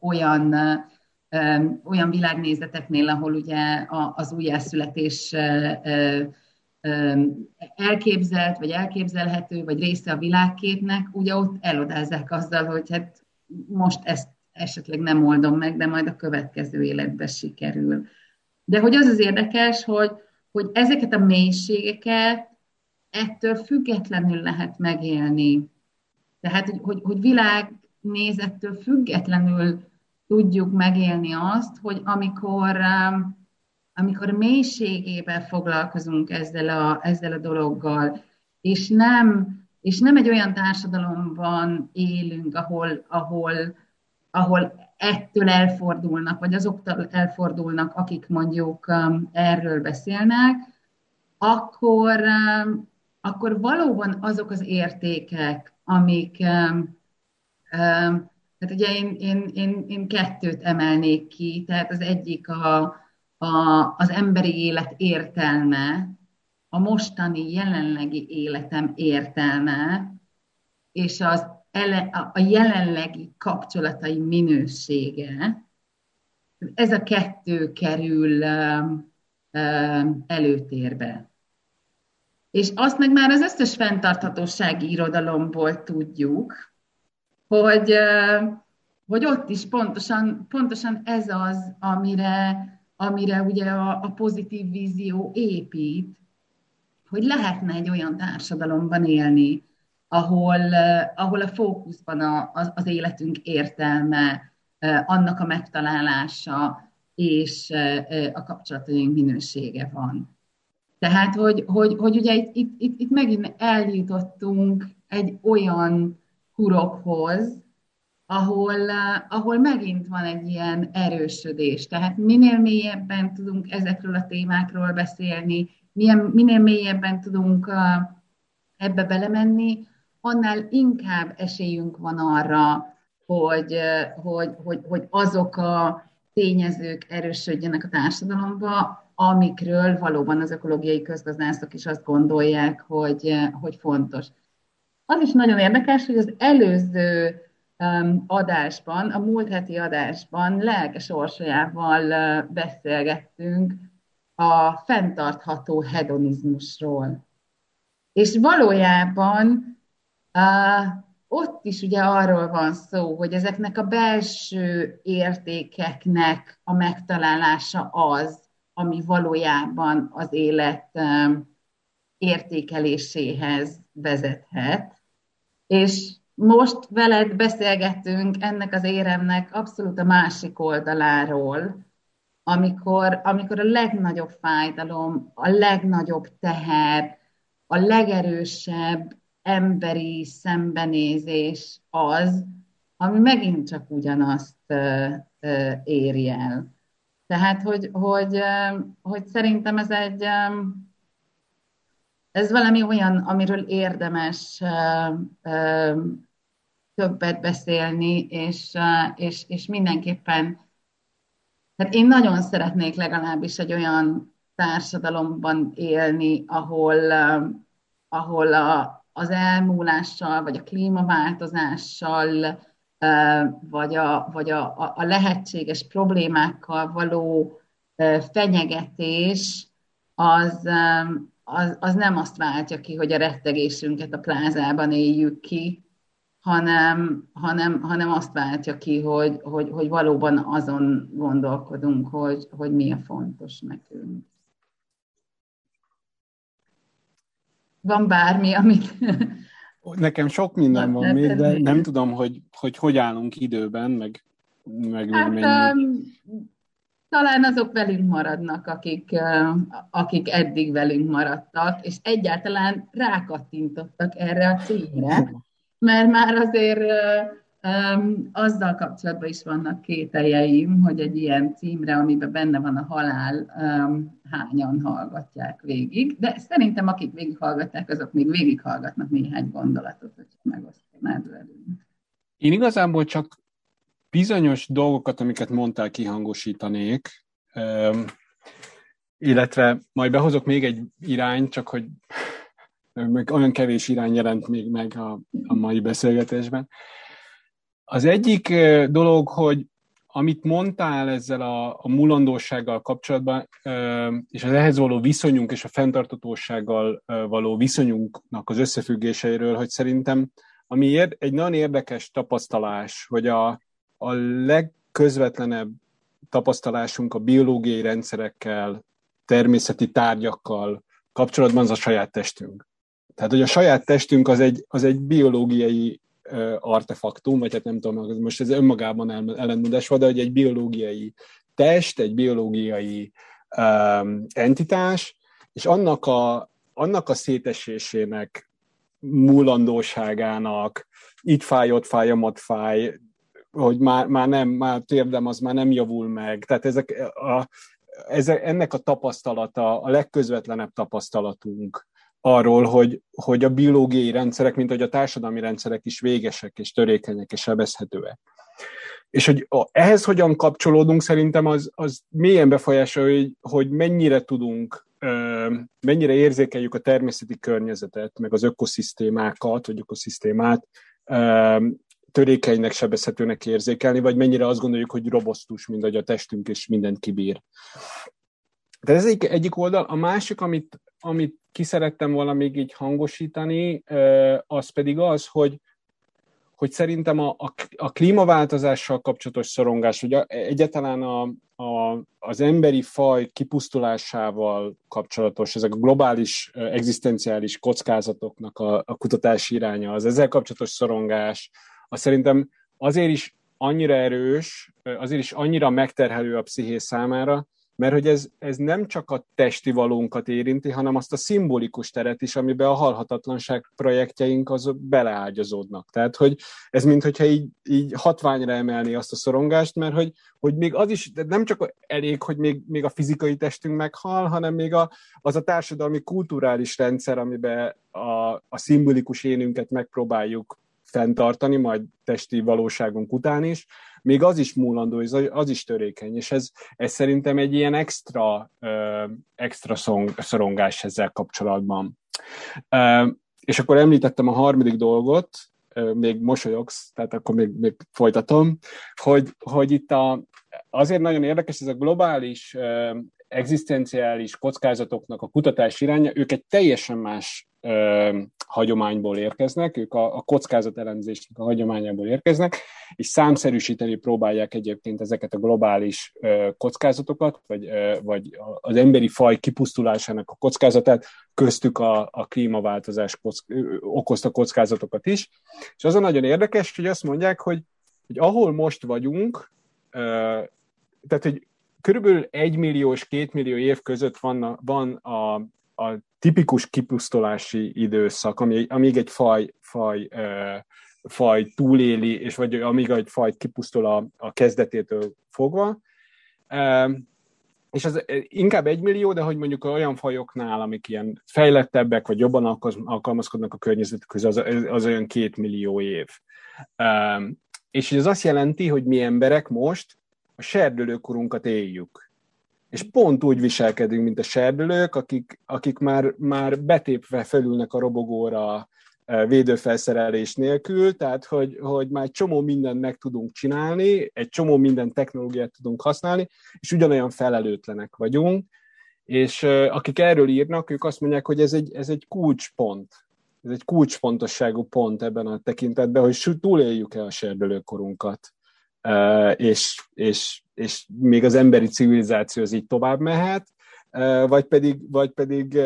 olyan, olyan világnézeteknél, ahol ugye az újjászületés elképzelt, vagy elképzelhető, vagy része a világképnek, ugye ott elodázzák azzal, hogy hát most ezt esetleg nem oldom meg, de majd a következő életben sikerül. De hogy az az érdekes, hogy, hogy ezeket a mélységeket ettől függetlenül lehet megélni. Tehát, hogy, hogy, hogy világnézettől függetlenül tudjuk megélni azt, hogy amikor amikor mélységében foglalkozunk ezzel a, ezzel a dologgal, és nem, és nem egy olyan társadalomban élünk, ahol, ahol, ahol ettől elfordulnak, vagy azoktól elfordulnak, akik mondjuk um, erről beszélnek, akkor, um, akkor valóban azok az értékek, amik, hát ugye én, én, én, én kettőt emelnék ki, tehát az egyik a, a, az emberi élet értelme, a mostani jelenlegi életem értelme, és az ele, a jelenlegi kapcsolatai minősége, ez a kettő kerül előtérbe. És azt meg már az összes fenntarthatósági irodalomból tudjuk, hogy, hogy ott is pontosan, pontosan ez az, amire amire ugye a, a pozitív vízió épít, hogy lehetne egy olyan társadalomban élni, ahol, ahol a fókuszban a, az, az életünk értelme, annak a megtalálása és a kapcsolataink minősége van. Tehát, hogy, hogy, hogy ugye itt, itt, itt, itt megint eljutottunk egy olyan hurokhoz, ahol, ahol megint van egy ilyen erősödés. Tehát minél mélyebben tudunk ezekről a témákról beszélni, milyen, minél mélyebben tudunk ebbe belemenni, annál inkább esélyünk van arra, hogy, hogy, hogy, hogy azok a tényezők erősödjenek a társadalomba, amikről valóban az ökológiai közgazdászok is azt gondolják, hogy, hogy fontos. Az is nagyon érdekes, hogy az előző adásban, a múlt heti adásban lelkes orsolyával beszélgettünk a fenntartható hedonizmusról. És valójában uh, ott is ugye arról van szó, hogy ezeknek a belső értékeknek a megtalálása az, ami valójában az élet értékeléséhez vezethet. És most veled beszélgetünk ennek az éremnek abszolút a másik oldaláról, amikor, amikor a legnagyobb fájdalom, a legnagyobb teher, a legerősebb emberi szembenézés az, ami megint csak ugyanazt éri el. Tehát, hogy, hogy, hogy szerintem ez egy, ez valami olyan, amiről érdemes többet beszélni, és, és, és mindenképpen, hát én nagyon szeretnék legalábbis egy olyan társadalomban élni, ahol, ahol a, az elmúlással, vagy a klímaváltozással, vagy a, vagy a, a lehetséges problémákkal való fenyegetés az, az, az nem azt váltja ki, hogy a rettegésünket a plázában éljük ki, hanem, hanem, hanem azt váltja ki, hogy, hogy, hogy valóban azon gondolkodunk, hogy, hogy mi a fontos nekünk. Van bármi, amit... Nekem sok minden van még, de nem tudom, hogy hogy, hogy állunk időben, meg, meg hát, mennyi. talán azok velünk maradnak, akik, akik eddig velünk maradtak, és egyáltalán rákattintottak erre a címre, mert már azért um, azzal kapcsolatban is vannak kételjeim, hogy egy ilyen címre, amiben benne van a halál, hányan hallgatják végig, de szerintem akik végighallgatják, azok még végighallgatnak néhány gondolatot, hogyha megosztanád velünk. Én igazából csak bizonyos dolgokat, amiket mondtál, kihangosítanék, um, illetve majd behozok még egy irány, csak hogy meg olyan kevés irány jelent még meg a, a mai beszélgetésben. Az egyik dolog, hogy amit mondtál ezzel a, a mulandósággal kapcsolatban, és az ehhez való viszonyunk és a fenntartatósággal való viszonyunknak az összefüggéseiről, hogy szerintem ami ér, egy nagyon érdekes tapasztalás, hogy a, a legközvetlenebb tapasztalásunk a biológiai rendszerekkel, természeti tárgyakkal kapcsolatban az a saját testünk. Tehát, hogy a saját testünk az egy, az egy biológiai artefaktum, vagy hát nem tudom, most ez önmagában ellenmondás de hogy egy biológiai test, egy biológiai um, entitás, és annak a, annak a szétesésének, múlandóságának, itt fáj, ott fáj, ott fáj, hogy már, már nem, már térdem az már nem javul meg. Tehát ezek a, ezek, ennek a tapasztalata, a legközvetlenebb tapasztalatunk arról, hogy, hogy a biológiai rendszerek, mint hogy a társadalmi rendszerek is végesek és törékenyek és sebezhetőek. És hogy ehhez hogyan kapcsolódunk, szerintem az, az mélyen befolyásolja, hogy, hogy mennyire tudunk, mennyire érzékeljük a természeti környezetet, meg az ökoszisztémákat, vagy ökoszisztémát törékenynek, sebezhetőnek érzékelni, vagy mennyire azt gondoljuk, hogy robosztus, mint hogy a testünk és mindent kibír. De ez egyik, egyik oldal. A másik, amit, amit ki szerettem volna még így hangosítani, az pedig az, hogy, hogy szerintem a, a, a klímaváltozással kapcsolatos szorongás, hogy a, egyáltalán a, a, az emberi faj kipusztulásával kapcsolatos, ezek a globális egzisztenciális kockázatoknak a, a kutatási iránya, az ezzel kapcsolatos szorongás, az szerintem azért is annyira erős, azért is annyira megterhelő a psziché számára, mert hogy ez, ez nem csak a testi valónkat érinti, hanem azt a szimbolikus teret is, amiben a halhatatlanság projektjeink az beleágyazódnak. Tehát, hogy ez mintha így, így hatványra emelni azt a szorongást, mert hogy, hogy még az is, de nem csak elég, hogy még, még a fizikai testünk meghal, hanem még a, az a társadalmi kulturális rendszer, amiben a, a szimbolikus énünket megpróbáljuk fenntartani, majd testi valóságunk után is, még az is múlandó, az is törékeny, és ez, ez szerintem egy ilyen extra, extra szong, szorongás ezzel kapcsolatban. És akkor említettem a harmadik dolgot, még mosolyogsz, tehát akkor még, még folytatom, hogy, hogy itt a, azért nagyon érdekes ez a globális egzisztenciális kockázatoknak a kutatás iránya, ők egy teljesen más hagyományból érkeznek, ők a, a kockázatelemzésnek a hagyományából érkeznek, és számszerűsíteni próbálják egyébként ezeket a globális ö, kockázatokat, vagy, ö, vagy az emberi faj kipusztulásának a kockázatát, köztük a, a klímaváltozás kock, ö, okozta kockázatokat is. És az a nagyon érdekes, hogy azt mondják, hogy, hogy ahol most vagyunk, ö, tehát, hogy körülbelül egy millió és két millió év között van, van a, a tipikus kipusztulási időszak, ami, amíg egy faj, faj, faj túléli, és vagy amíg egy faj kipusztul a, a kezdetétől fogva. És az inkább egy millió, de hogy mondjuk olyan fajoknál, amik ilyen fejlettebbek, vagy jobban alkalmazkodnak a környezetükhöz, az, az olyan két millió év. Um, és ez azt jelenti, hogy mi emberek most a serdülőkorunkat éljük. És pont úgy viselkedünk, mint a serdülők, akik, akik már, már betépve felülnek a robogóra védőfelszerelés nélkül, tehát hogy, hogy már egy csomó mindent meg tudunk csinálni, egy csomó minden technológiát tudunk használni, és ugyanolyan felelőtlenek vagyunk, és akik erről írnak, ők azt mondják, hogy ez egy, ez egy kulcspont, ez egy kulcsfontosságú pont ebben a tekintetben, hogy túléljük-e a serdülőkorunkat, és, és, és még az emberi civilizáció az így tovább mehet, vagy pedig, vagy pedig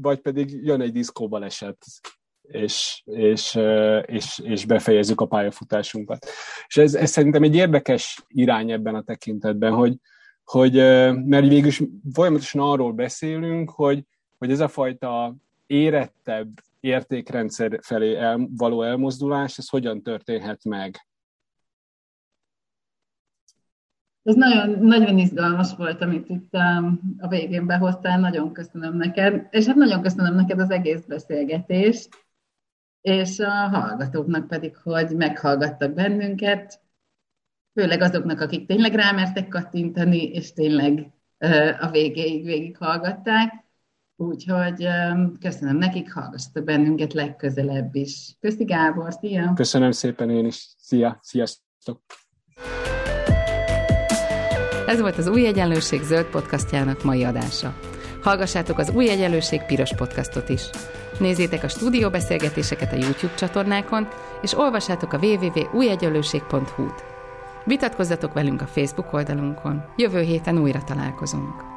vagy pedig jön egy diszkóbaleset, és, és, és, és befejezzük a pályafutásunkat. És ez, ez szerintem egy érdekes irány ebben a tekintetben, hogy, hogy mert végül is folyamatosan arról beszélünk, hogy, hogy ez a fajta érettebb értékrendszer felé el, való elmozdulás, ez hogyan történhet meg. Ez nagyon, nagyon izgalmas volt, amit itt um, a végén behoztál, nagyon köszönöm neked, és hát nagyon köszönöm neked az egész beszélgetést, és a hallgatóknak pedig, hogy meghallgattak bennünket, főleg azoknak, akik tényleg rámertek kattintani, és tényleg a végéig végighallgatták. Úgyhogy um, köszönöm nekik, hallgassatok bennünket legközelebb is. Köszi Gábor, szia! Köszönöm szépen én is, szia, sziasztok! Ez volt az Új Egyenlőség zöld podcastjának mai adása. Hallgassátok az Új Egyenlőség piros podcastot is. Nézzétek a stúdióbeszélgetéseket a YouTube csatornákon, és olvassátok a www.újegyenlőség.hu-t. Vitatkozzatok velünk a Facebook oldalunkon. Jövő héten újra találkozunk.